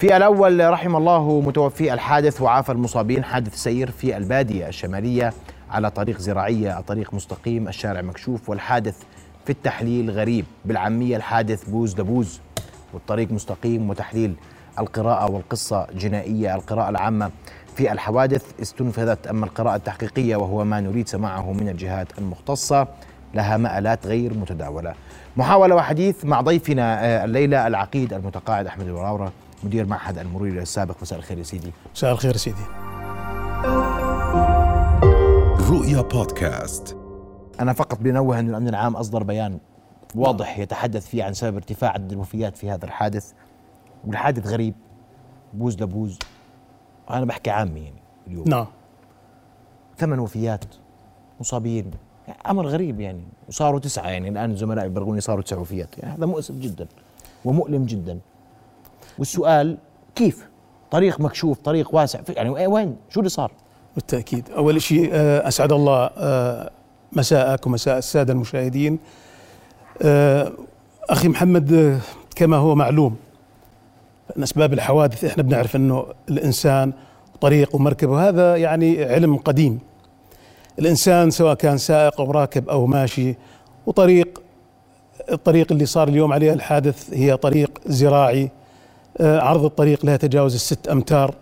في الأول رحم الله متوفي الحادث وعافى المصابين حادث سير في البادية الشمالية على طريق زراعية الطريق مستقيم الشارع مكشوف والحادث في التحليل غريب بالعامية الحادث بوز دبوز والطريق مستقيم وتحليل القراءة والقصة جنائية القراءة العامة في الحوادث استنفذت. أما القراءة التحقيقية وهو ما نريد سماعه من الجهات المختصة لها مآلات غير متداولة. محاولة وحديث مع ضيفنا آه، الليلة العقيد المتقاعد أحمد الوراورة. مدير معهد المرور السابق. مساء الخير يا سيدي. مساء الخير يا سيدي. رؤيا بودكاست. أنا فقط بنوه أن الأمن العام أصدر بيان واضح يتحدث فيه عن سبب ارتفاع عدد الوفيات في هذا الحادث. والحادث غريب بوز لبوز. أنا بحكي عامي يعني اليوم. نعم. ثمان وفيات مصابين. أمر غريب يعني. وصاروا تسعة يعني. الآن زملائي بيبلغوني صاروا تسع وفيات. يعني هذا مؤسف جدا ومؤلم جدا. والسؤال كيف؟ طريق مكشوف طريق واسع يعني وين؟ شو اللي صار؟ بالتأكيد أول شيء آه، أسعد الله آه، مساءك ومساء السادة المشاهدين آه، أخي محمد كما هو معلوم من أسباب الحوادث إحنا بنعرف أنه الإنسان طريق ومركب وهذا يعني علم قديم الإنسان سواء كان سائق أو راكب أو ماشي وطريق الطريق اللي صار اليوم عليه الحادث هي طريق زراعي عرض الطريق لا يتجاوز الست أمتار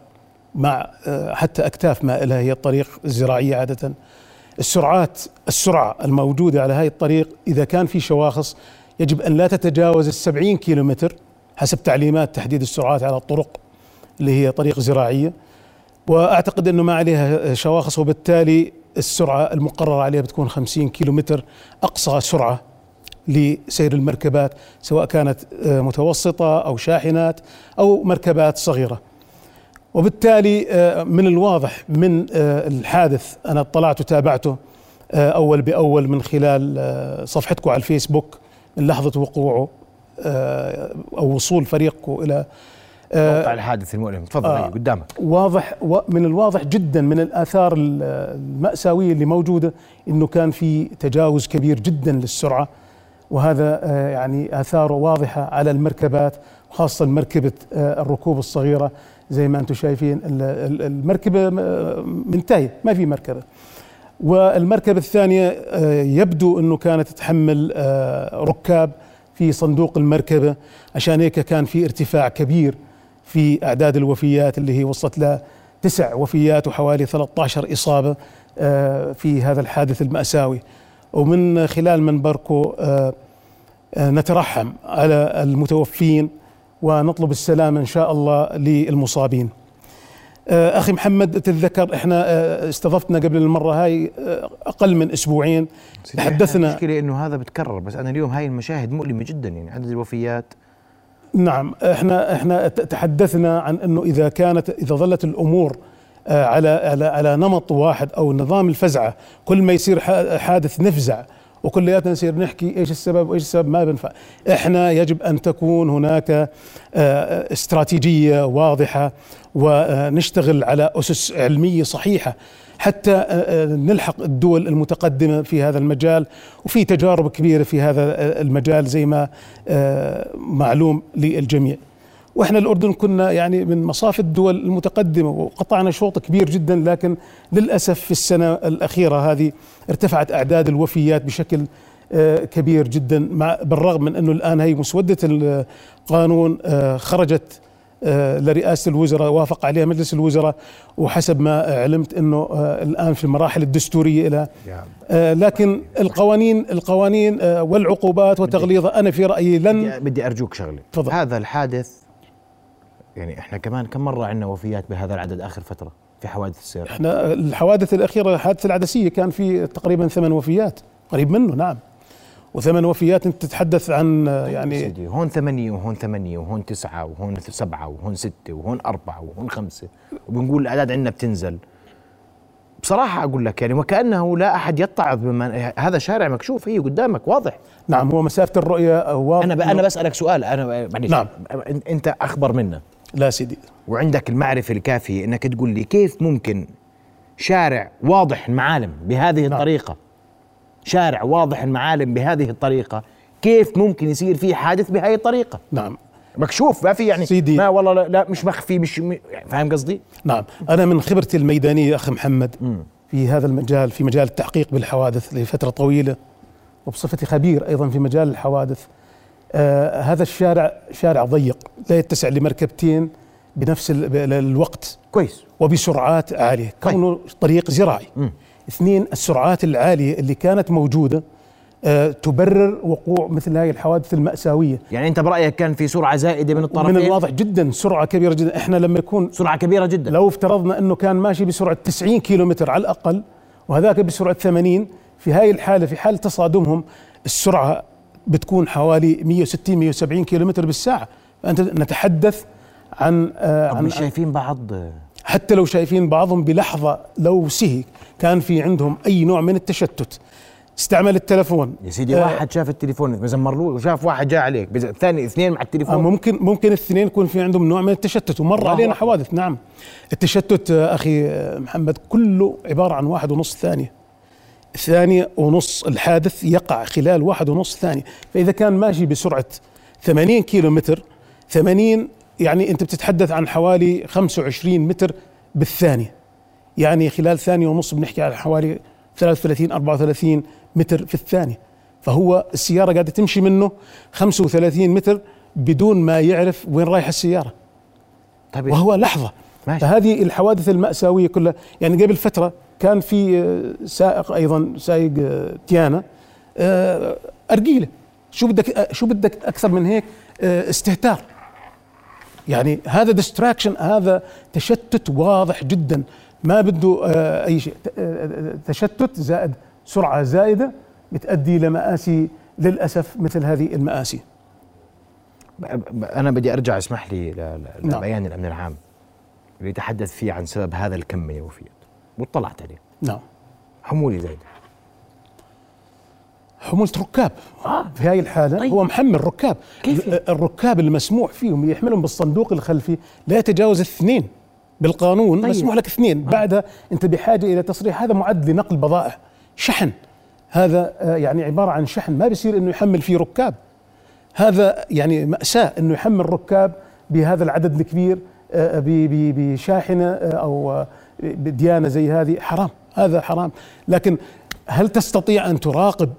مع آه، حتى أكتاف مائلة هي الطريق الزراعية عادة. السرعات السرعة الموجودة على هذه الطريق إذا كان في شواخص يجب أن لا تتجاوز السبعين كيلومتر حسب تعليمات تحديد السرعات على الطرق اللي هي طريق زراعية. وأعتقد أنه ما عليها شواخص وبالتالي السرعة المقررة عليها بتكون 50 كيلومتر أقصى سرعة لسير المركبات سواء كانت آه، متوسطة أو شاحنات أو مركبات صغيرة وبالتالي آه، من الواضح من آه، الحادث أنا اطلعت وتابعته أول بأول من خلال صفحتكم على الفيسبوك من لحظة وقوعه أو وصول فريقكم إلى موقع الحادث المؤلم تفضل آه. آه. قدامك واضح من الواضح جدا من الآثار ال- المأساوية اللي موجودة إنه كان في تجاوز كبير جدا للسرعة وهذا آه، يعني آثاره واضحة على المركبات خاصة مركبة آه، الركوب الصغيرة. زي ما أنتم شايفين ال- ال- المركبة م- منتهية ما في مركبة. والمركبة الثانية آه، يبدو انه كانت تحمل آه، ركاب في صندوق المركبة. عشان هيك كان في ارتفاع كبير في أعداد الوفيات اللي هي وصلت ل تسع وفيات وحوالي 13 إصابة آه، في هذا الحادث المأساوي. ومن خلال منبركم آه، آه، نترحم على المتوفين ونطلب السلامه إن شاء الله للمصابين. آه، أخي محمد تتذكر إحنا استضفتنا قبل المرة هاي أقل من أسبوعين تحدثنا. المشكلة إنه هذا بتكرر بس أنا اليوم هاي المشاهد مؤلمة جدا يعني عدد الوفيات. نعم إحنا إحنا تحدثنا عن إنه إذا كانت إذا ظلت الأمور على على على نمط واحد أو نظام الفزعة. كل ما يصير حادث نفزع وكلياتنا نصير نحكي إيش السبب وإيش السبب ما بنفع. إحنا يجب أن تكون هناك آه، استراتيجية واضحة ونشتغل على أسس علمية صحيحة. حتى آه، آه، نلحق الدول المتقدمة في هذا المجال وفي تجارب كبيرة في هذا آه، المجال زي ما آه، معلوم للجميع. وإحنا الأردن كنا يعني من مصاف الدول المتقدمة وقطعنا شوط كبير جدا لكن للأسف في السنة الأخيرة هذه ارتفعت أعداد الوفيات بشكل آه، كبير جدا مع بالرغم من أنه الآن هي مسودة القانون آه، خرجت آه، لرئاسة الوزراء وافق عليها مجلس الوزراء وحسب ما علمت أنه الآن في المراحل الدستورية إلى لكن القوانين القوانين والعقوبات وتغليظها أنا في رأيي لن بدي, بدي أرجوك شغلة تفضل. هذا الحادث يعني إحنا كمان كم مرة عندنا وفيات بهذا العدد آخر فترة في حوادث السير؟ إحنا الحوادث الأخيرة حادث العدسية كان في تقريبا ثمان وفيات قريب منه نعم. وثمان وفيات أنت تتحدث عن يعني سيدي هون ثمانية وهون ثمانية وهون تسعة وهون سبعة وهون ستة وهون أربعة وهون خمسة. وبنقول الأعداد عندنا بتنزل. بصراحة أقول لك يعني وكأنه لا أحد يتعظ بما هذا شارع مكشوف هي قدامك واضح. نعم هو مسافة الرؤية واضح أنا. أنا بسألك سؤال أنا معلش نعم. أنت أخبر منا لا سيدي. وعندك المعرفة الكافية أنك تقول لي كيف ممكن شارع واضح المعالم بهذه نعم. الطريقة؟ شارع واضح المعالم بهذه الطريقة كيف ممكن يصير فيه حادث بهذه الطريقة؟ نعم. مكشوف ما في يعني. سيدي. ما والله لا, لا مش مخفي مش م- فاهم قصدي؟ نعم. أنا من خبرتي الميدانية أخي محمد في هذا المجال في مجال التحقيق بالحوادث لفترة طويلة وبصفتي خبير أيضا في مجال الحوادث. آه هذا الشارع شارع ضيق لا يتسع لمركبتين بنفس الوقت كويس. وبسرعات عالية طيب. كونه طريق زراعي. اثنين السرعات العالية اللي كانت موجودة آه تبرر وقوع مثل هذه الحوادث المأساوية. يعني أنت برأيك كان في سرعة زائدة من الطرفين؟ من الواضح جدا سرعة كبيرة جدا. إحنا لما يكون سرعة كبيرة جدا. لو افترضنا أنه كان ماشي بسرعة 90 كيلومتر على الأقل وهذاك بسرعة 80 في هاي الحالة في حال تصادمهم السرعة بتكون حوالي 160 170 كيلومتر بالساعة. فأنت نتحدث عن آه عن مش شايفين بعض؟ حتى لو شايفين بعضهم بلحظة لو سهي كان في عندهم أي نوع من التشتت. استعمل التلفون. يا سيدي آه، واحد شاف التليفون بزمر له وشاف واحد جاء عليك بز- ثاني اثنين مع آه، التليفون ممكن ممكن الاثنين يكون في عندهم نوع من التشتت ومر علينا. حوادث. نعم. التشتت آه، أخي آه، محمد كله عبارة عن واحد ونص ثانية. ثانية ونص الحادث يقع خلال واحد ونص ثانية فإذا كان ماشي بسرعة 80 كيلو متر 80 يعني أنت بتتحدث عن حوالي 25 متر بالثانية. يعني خلال ثانية ونص بنحكي على حوالي 33 34 متر في الثانية. فهو السيارة قاعدة تمشي منه 35 متر بدون ما يعرف وين رايحة السيارة. طيب وهو لحظة. ماشي. فهذه الحوادث المأساوية كلها يعني قبل فترة كان في سائق أيضا سائق آه، تيانا. آه، أرجيلة شو بدك شو بدك أكثر من هيك؟ آه، استهتار. يعني هذا ديستراكشن هذا تشتت واضح جدا. ما بده آه، أي شيء. تشتت زائد سرعة زائدة بتؤدي لمآسي للأسف مثل هذه المآسي. أنا بدي أرجع اسمح لي نعم. لبيان الأمن العام اللي يتحدث فيه عن سبب هذا الكم من الوفيات واطلعت عليه. نعم. حمولي زايده حمولة ركاب. آه. في هاي الحالة طيب. هو محمل ركاب. كيف؟ ال- الركاب المسموح فيهم اللي يحملهم بالصندوق الخلفي لا يتجاوز اثنين بالقانون طيب. مسموح لك اثنين. بعدها أنت بحاجة إلى تصريح. هذا معد لنقل بضائع. شحن. هذا آه، يعني عبارة عن شحن. ما بيصير إنه يحمل فيه ركاب. هذا يعني مأساة إنه يحمل ركاب بهذا العدد الكبير آه، ب- بشاحنة آه، أو بديانة زي هذه حرام هذا حرام. لكن هل تستطيع أن تراقب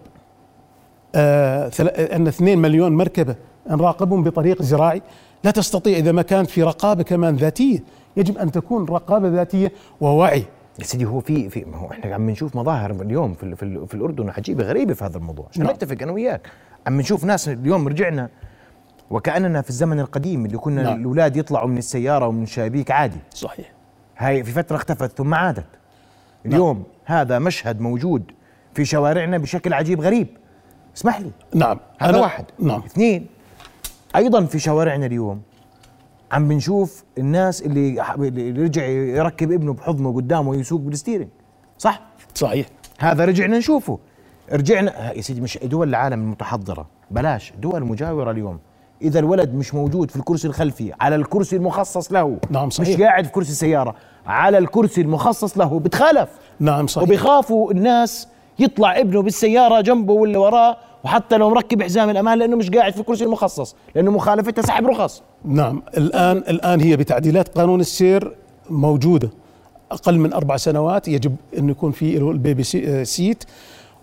آه، أن 2 مليون مركبة نراقبهم بطريق زراعي؟ لا تستطيع. إذا ما كانت في رقابة كمان ذاتية يجب أن تكون رقابة ذاتية ووعي. يا سيدي هو في في ما هو إحنا عم نشوف مظاهر اليوم في في, في الأردن عجيبة غريبة في هذا الموضوع. عشان نعم. نتفق أنا وياك؟ عم نشوف ناس اليوم رجعنا وكأننا في الزمن القديم اللي كنا نعم. الأولاد يطلعوا من السيارة ومن الشبابيك عادي. صحيح. هاي في فترة اختفت ثم عادت. اليوم هذا مشهد موجود في شوارعنا بشكل عجيب غريب. اسمح لي. نعم. هذا أنا- واحد. نعم. اثنين أيضا في شوارعنا اليوم عم بنشوف الناس اللي اللي رجع يركب ابنه بحضنه قدامه ويسوق بالستيرنج. صح؟ صحيح. هذا رجعنا نشوفه. رجعنا يا سيدي مش دول العالم المتحضرة. بلاش. دول مجاورة اليوم. إذا الولد مش موجود في الكرسي الخلفي على الكرسي المخصص له. نعم، صحيح. مش قاعد في كرسي السياره على الكرسي المخصص له بتخالف. نعم صحيح. وبيخافوا الناس يطلع ابنه بالسيارة جنبه ولا وراه وحتى لو مركب حزام الأمان لأنه مش قاعد في الكرسي المخصص لأنه مخالفتها سحب رخص. نعم الآن الآن هي بتعديلات قانون السير موجودة. أقل من أربع سنوات يجب انه يكون في ال baby آه، seat.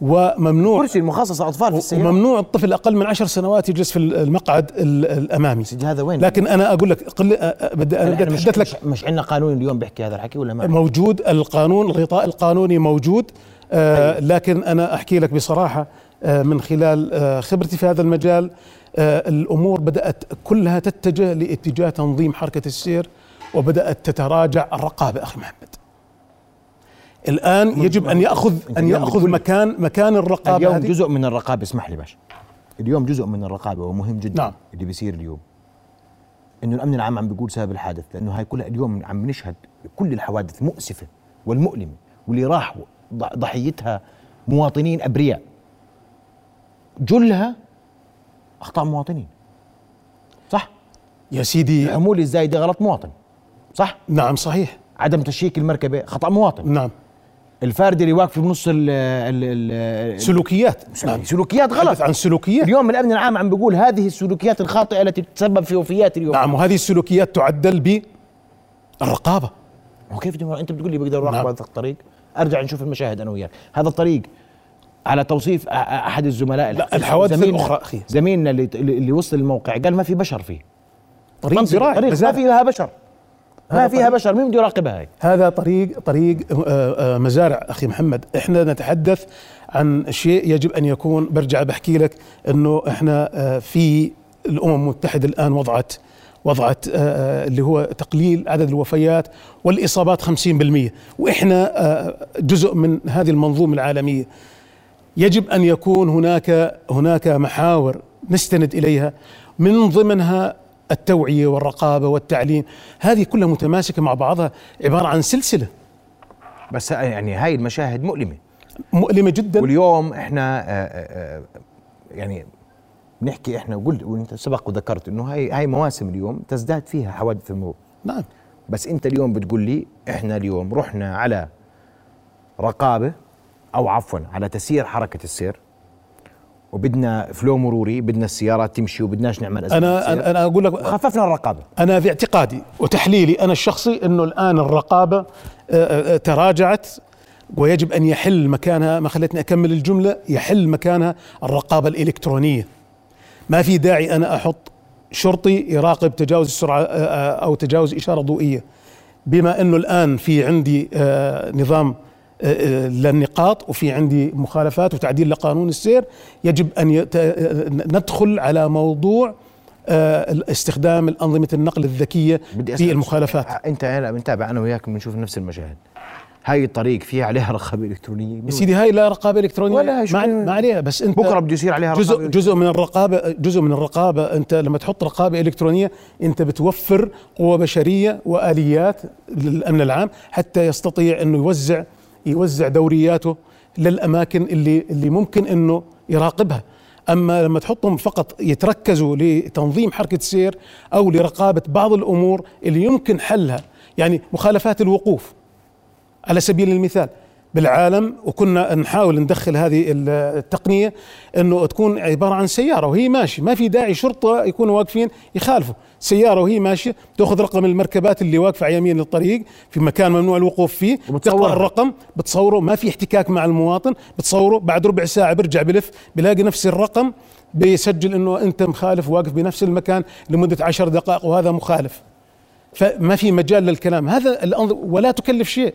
وممنوع كرسي المخصص اطفال في السيارة. وممنوع الطفل أقل من عشر سنوات يجلس في المقعد ال- الأمامي. هذا وين؟ لكن أنا أقول لك قل بدي أنا بدي مش اتحدث مش, لك مش عندنا قانون اليوم بيحكي هذا الحكي ولا ما؟ موجود القانون الغطاء القانوني موجود. آه لكن أنا أحكي لك بصراحة آه من خلال آه خبرتي في هذا المجال آه الأمور بدأت كلها تتجه لاتجاه تنظيم حركة السير وبدأت تتراجع الرقابة أخي محمد. الآن يجب أن ياخذ أنت أن يأخذ. مكان مكان الرقابة اليوم هذه. جزء من الرقابة اسمح لي باشا اليوم جزء من الرقابة ومهم جدا نعم. اللي بيصير اليوم. إنه الأمن العام عم بيقول سبب الحادث لأنه هاي كلها اليوم عم بنشهد كل الحوادث مؤسفة والمؤلمة واللي راح ضحيتها مواطنين أبرياء. جلها أخطاء مواطنين. صح؟ يا سيدي الحموله الزايدة غلط مواطن. صح؟ نعم صحيح. عدم تشييك المركبة خطأ مواطن. نعم. الفارد اللي واقف بنص ال ال ال سلوكيات. نعم. سلوكيات غلط. عن سلوكيات اليوم الأمن العام عم بيقول هذه السلوكيات الخاطئة التي تتسبب في وفيات اليوم. نعم وهذه السلوكيات تعدل بالرقابه هو كيف بدي- أنت بتقول لي بقدر اراقب نعم. هذا الطريق؟ أرجع نشوف المشاهد أنا وياك. هذا الطريق على توصيف أحد الزملاء لا، الحوادث الأخرى أخي. زميلنا اللي اللي وصل الموقع قال ما في بشر فيه. طريق زراعي. طريق ما. فيها بشر. ما فيها طريق. بشر مين بده يراقبها هاي؟ هذا طريق طريق آه، آه، مزارع أخي محمد. إحنا نتحدث عن شيء يجب أن يكون برجع بحكي لك إنه إحنا آه، في الأمم المتحدة الآن وضعت وضعت اللي هو تقليل عدد الوفيات والإصابات 50% وإحنا جزء من هذه المنظومة العالمية. يجب أن يكون هناك هناك محاور نستند إليها. من ضمنها التوعية والرقابة والتعليم. هذه كلها متماسكة مع بعضها عبارة عن سلسلة. بس يعني هاي المشاهد مؤلمة. مؤلمة جدا. واليوم إحنا آه، آه، آه، يعني بنحكي إحنا وقلت وإنت سبق وذكرت إنه هاي هاي مواسم اليوم تزداد فيها حوادث المرور. نعم. بس إنت اليوم بتقول لي إحنا اليوم رحنا على رقابة أو عفوا على تسيير حركة السير. وبدنا فلو مروري بدنا السيارات تمشي وبدناش نعمل أزمة أنا سير. أنا أنا أقول لك خففنا الرقابة. أنا في اعتقادي وتحليلي أنا الشخصي إنه الآن الرقابة آه، آه، تراجعت ويجب أن يحل مكانها ما خلتني أكمل الجملة يحل مكانها الرقابة الإلكترونية. ما في داعي أنا أحط شرطي يراقب تجاوز السرعة آه، آه، أو تجاوز إشارة ضوئية. بما إنه الآن في عندي آه، نظام آه، آه، للنقاط وفي عندي مخالفات وتعديل لقانون السير يجب يت- آه، ندخل على موضوع آه، استخدام الأنظمة النقل الذكية بدي في المخالفات. أنت هلا بنتابع أنا وياك بنشوف نفس المشاهد. هاي الطريق فيها عليها رقابة إلكترونية؟ يا سيدي هاي لا رقابة إلكترونية. ولا ما, ما عليها بس أنت بكرة بده يصير عليها جزء رقابة جزء من الرقابة جزء من الرقابة أنت لما تحط رقابة إلكترونية أنت بتوفر قوة بشرية وآليات للأمن العام حتى يستطيع أنه يوزع يوزع دورياته للأماكن اللي اللي ممكن إنه يراقبها. أما لما تحطهم فقط يتركزوا لتنظيم حركة السير أو لرقابة بعض الأمور اللي يمكن حلها يعني مخالفات الوقوف. على سبيل المثال بالعالم وكنا نحاول ندخل هذه التقنية إنه تكون عبارة عن سيارة وهي ماشية ما في داعي شرطة يكونوا واقفين يخالفوا. سيارة وهي ماشية تأخذ رقم المركبات اللي واقفة على يمين الطريق في مكان ممنوع الوقوف فيه. تقرأ الرقم بتصوره ما في احتكاك مع المواطن بتصوره بعد ربع ساعة بيرجع بلف بيلاقي نفس الرقم بيسجل إنه أنت مخالف واقف بنفس المكان لمدة عشر دقائق وهذا مخالف. فما في مجال للكلام. هذا الأنظ- ولا تكلف شيء.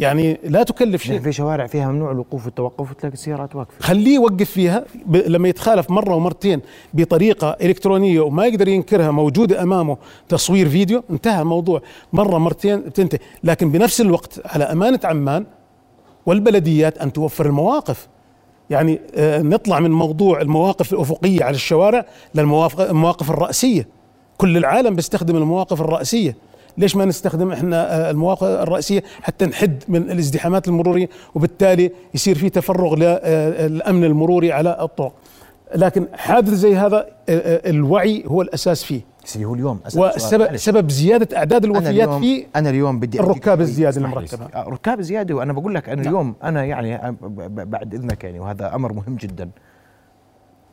يعني لا تكلف شيء. يعني في شوارع فيها ممنوع الوقوف والتوقف وتلاقي السيارات واقفة. خليه يوقف فيها ب... لما يتخالف مرة ومرتين بطريقة إلكترونية وما يقدر ينكرها موجودة أمامه تصوير فيديو انتهى الموضوع. مرة مرتين بتنتهي. لكن بنفس الوقت على أمانة عمان والبلديات أن توفر المواقف. يعني آه، نطلع من موضوع المواقف الأفقية على الشوارع للمواقف المواقف الرأسية. كل العالم بيستخدم المواقف الرأسية. ليش ما نستخدم إحنا آه، المواقف الرئيسية حتى نحد من الازدحامات المرورية وبالتالي يصير في تفرغ للامن المروري على الطرق. لكن حادث زي هذا آه، آه، الوعي هو الأساس فيه. سيدي هو اليوم والسبب. سبب زيادة أعداد أنا الوفيات اليوم فيه أنا اليوم بدي الركاب المركبة. آه، ركاب زيادة وأنا بقول لك أنا اليوم أنا يعني آه، بعد إذنك يعني وهذا أمر مهم جدا.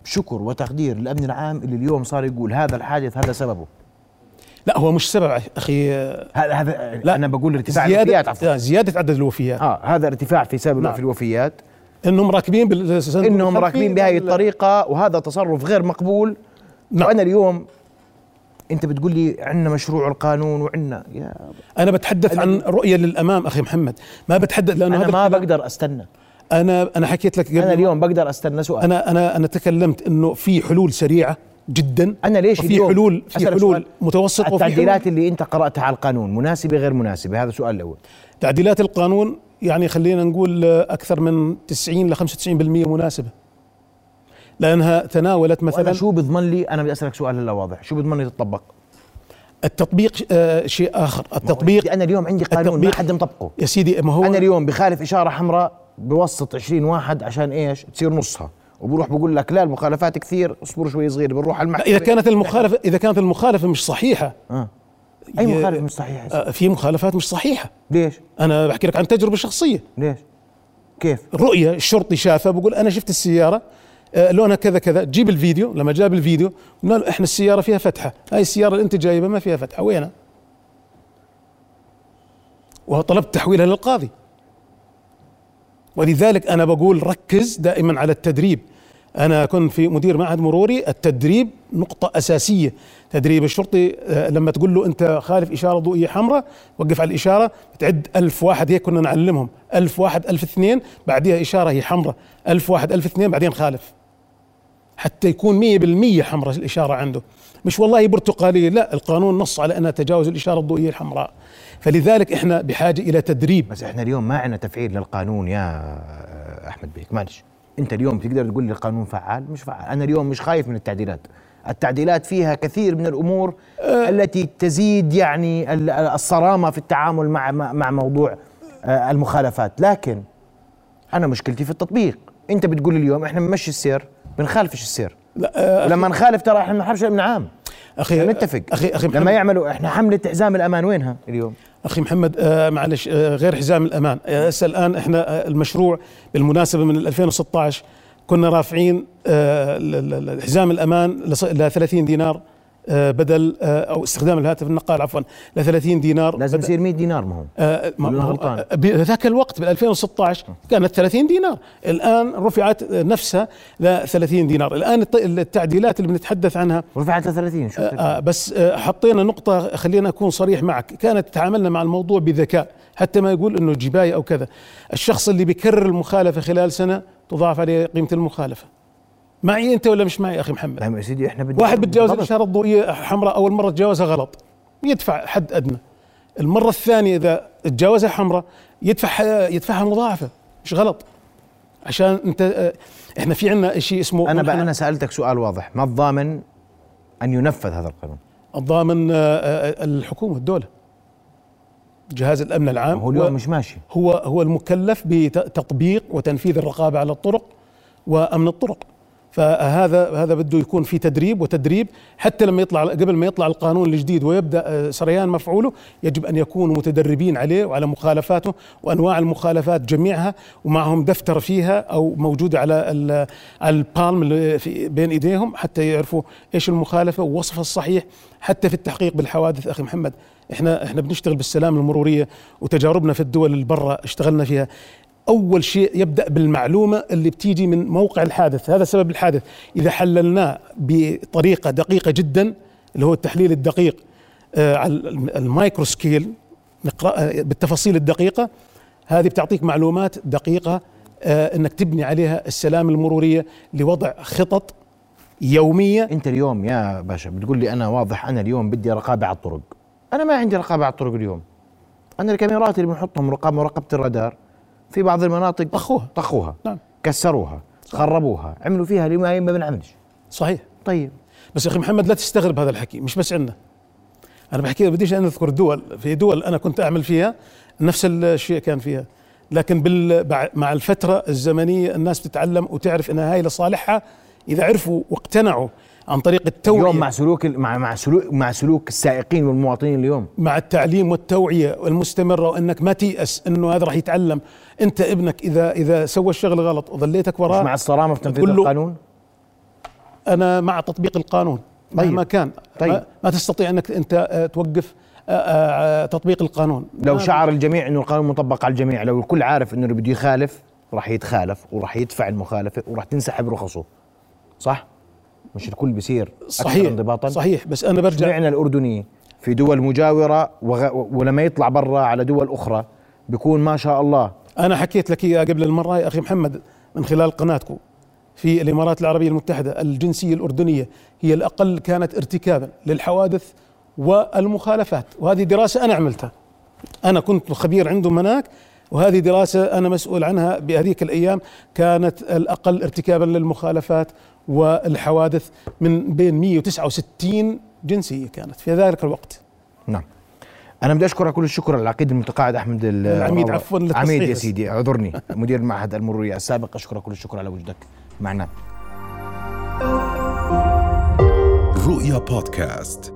شكر وتقدير للامن العام اللي اليوم صار يقول هذا الحادث هذا سببه. لا هو مش سبب أخي. هذا هذا لا أنا بقول ارتفاع الوفيات زياده عفوا. آه، زيادة عدد الوفيات. آه هذا ارتفاع في سبب نعم. في الوفيات. إنهم راكبين بال إنهم راكبين بهاي الطريقة وهذا تصرف غير مقبول. نعم. وأنا اليوم أنت بتقول لي عندنا مشروع القانون وعندنا يا أنا بتحدث عن رؤية للأمام أخي محمد. ما بتحدث لأنه أنا ما بقدر أستنى. أنا أنا حكيت لك قبل أنا اليوم بقدر أستنى سؤال. أنا أنا أنا تكلمت إنه في حلول سريعة جدا. أنا ليش اليوم حلول في حلول. متوسطه التعديلات حلول اللي أنت قرأتها على القانون مناسبة غير مناسبة؟ هذا السؤال الأول. تعديلات القانون يعني خلينا نقول أكثر من 90 ل 95% مناسبة. لأنها تناولت مثلا شو بضمن لي؟ أنا بدي أسألك سؤال هلا واضح. شو بضمن لي تطبق؟ التطبيق آه، شيء آخر. التطبيق أنا اليوم عندي قانون ما حد مطبقه. يا سيدي ما هو أنا اليوم بخالف إشارة حمراء بوسط 20 واحد عشان إيش؟ تصير نصها. وبروح بقول لك لا المخالفات كثير اصبروا شوي صغير بنروح على المحكمة إذا كانت المخالفه إذا كانت المخالفة مش صحيحة آه. أي ي- مخالف مش صحيح يا سيدي. آه، في مخالفات مش صحيحة ليش؟ أنا بحكي لك عن تجربة شخصية ليش؟ كيف؟ الرؤيه الشرطي شافها بقول أنا شفت السيارة آه، لونها كذا كذا جيب الفيديو لما جاب الفيديو قلنا له إحنا السيارة فيها فتحة هاي السيارة اللي أنت جايبها ما فيها فتحة وينها وطلبت تحويلها للقاضي ولذلك أنا بقول ركز دائما على التدريب. أنا كنت في مدير معهد مروري التدريب نقطة أساسية. تدريب الشرطي آه، لما تقول له أنت خالف إشارة ضوئية حمراء وقف على الإشارة تعد ألف واحد هيك كنا نعلمهم. ألف واحد ألف اثنين بعدها إشارة هي حمراء. ألف واحد ألف اثنين بعدين خالف. حتى يكون مية بالمية حمراء الإشارة عنده. مش والله برتقالية لا القانون نص على أنها تجاوز الإشارة الضوئية الحمراء. فلذلك إحنا بحاجة إلى تدريب. بس إحنا اليوم ما عندنا تفعيل للقانون يا أحمد بيك معلش. أنت اليوم تقدر تقول لي القانون فعال؟ مش فعال. أنا اليوم مش خايف من التعديلات. التعديلات فيها كثير من الأمور التي تزيد يعني ال- الصرامة في التعامل مع مع موضوع آه، المخالفات. لكن أنا مشكلتي في التطبيق. أنت بتقول لي اليوم إحنا بنمشي السير بنخالفش السير لما نخالف ترى إحنا بنحاربش من عام أخي نتفق. أخي لما محمد, يعملوا إحنا حملة حزام الأمان وينها اليوم؟ أخي محمد آه معلش آه غير حزام الأمان. آه هسه الآن إحنا آه المشروع بالمناسبة من 2016 كنا رافعين آه حزام الأمان لص- ل 30 دينار آه بدل آه أو استخدام الهاتف النقال عفوا ل 30 دينار. لازم يصير 100 دينار ما هو. آه، ما- هو- غلطان؟ آه، بذاك الوقت بال 2016 كانت 30 دينار. الآن رفعت آه، نفسها ل 30 دينار. الآن الت- التعديلات اللي بنتحدث عنها رفعت ل 30 شو آه، آه، بس آه، حطينا نقطة خلينا أكون صريح معك. كانت تعاملنا مع الموضوع بذكاء. حتى ما يقول أنه جباية أو كذا. الشخص اللي بيكرر المخالفة خلال سنة تضاعف عليه قيمة المخالفة. معي أنت ولا مش معي أخي محمد؟ نعم يا سيدي إحنا بدنا واحد بتجاوز بالضبط. الإشارة الضوئية حمراء أول مرة تجاوزها غلط. يدفع حد أدنى. المرة الثانية إذا تجاوزها حمراء يدفع يدفعها مضاعفة. مش غلط. عشان أنت آه، إحنا في عندنا شيء اسمه أنا بقى أنا سألتك سؤال واضح. ما الضامن أن ينفذ هذا القانون؟ الضامن آه، آه، الحكومة الدولة. جهاز الأمن العام. هو اليوم مش ماشي. هو هو المكلف بتطبيق وتنفيذ الرقابة على الطرق وأمن الطرق. فهذا هذا بده يكون في تدريب وتدريب حتى لما يطلع قبل ما يطلع القانون الجديد ويبدأ آه، سريان مفعوله يجب أن يكونوا متدربين عليه وعلى مخالفاته وأنواع المخالفات جميعها ومعهم دفتر فيها أو موجوده على على البالم اللي بين إيديهم حتى يعرفوا إيش المخالفة ووصفها الصحيح حتى في التحقيق بالحوادث. أخي محمد إحنا إحنا بنشتغل بالسلام المرورية وتجاربنا في الدول اللي برا اشتغلنا فيها. أول شيء يبدأ بالمعلومة اللي بتيجي من موقع الحادث. هذا سبب الحادث. إذا حللناه بطريقة دقيقة جدا اللي هو التحليل الدقيق آه، على الم- ال micro scale آه، بالتفاصيل الدقيقة هذه بتعطيك معلومات دقيقة آه، إنك تبني عليها السلامة المرورية لوضع خطط يومية. أنت اليوم يا باشا بتقول لي أنا واضح أنا اليوم بدي رقابة على الطرق. أنا ما عندي رقابة على الطرق اليوم. أنا الكاميرات اللي بنحطهم رقابه مراقبة الرادار. في بعض المناطق طخوها. طخوها نعم. كسروها خربوها عملوا فيها اللي ما بينعملش. صحيح. طيب. بس يا أخي محمد لا تستغرب هذا الحكي مش بس عندنا. أنا بحكي بديش أنا أذكر دول في دول أنا كنت أعمل فيها نفس الشيء كان فيها. لكن بال مع الفترة الزمنية الناس بتتعلم وتعرف إنها هاي لصالحها. إذا عرفوا واقتنعوا عن طريق التوعية. اليوم مع سلوك مع مع سلوك مع سلوك السائقين والمواطنين اليوم. مع التعليم والتوعية المستمرة وإنك ما تيأس إنه هذا راح يتعلم. أنت ابنك اذا إذا سوى الشغل غلط وظليتك وراه مع الصرامة في تنفيذ القانون؟ أنا مع تطبيق القانون مهما طيب. كان. طيب. ما, ما تستطيع أنك أنت آه، توقف آه، آه، تطبيق القانون. لو شعر الجميع إنه القانون مطبق على الجميع لو الكل عارف إنه اللي بده يخالف راح يتخالف وراح يدفع المخالفة وراح تنسحب رخصه. صح؟ مش الكل أكثر صحيح انضباطا. صحيح بس أنا برجع سمعنا الأردني في دول مجاورة وغ... ولما يطلع برا على دول أخرى بيكون ما شاء الله. أنا حكيت لك اياها قبل المرة يا أخي محمد من خلال قناتكم في الإمارات العربية المتحدة الجنسية الأردنية هي الأقل كانت ارتكابا للحوادث والمخالفات وهذه دراسة أنا عملتها. أنا كنت خبير عندهم هناك وهذه دراسة أنا مسؤول عنها بهذيك الأيام كانت الأقل ارتكابا للمخالفات والحوادث من بين 169 جنسية كانت في ذلك الوقت. نعم. أنا بدي أشكرك كل الشكر العقيد المتقاعد أحمد ال- العميد. عفواً للتصحيح عميد يا. سيدي اعذرني. مدير المعهد المروري السابق أشكرك كل الشكر على وجودك. معنا رؤيا بودكاست.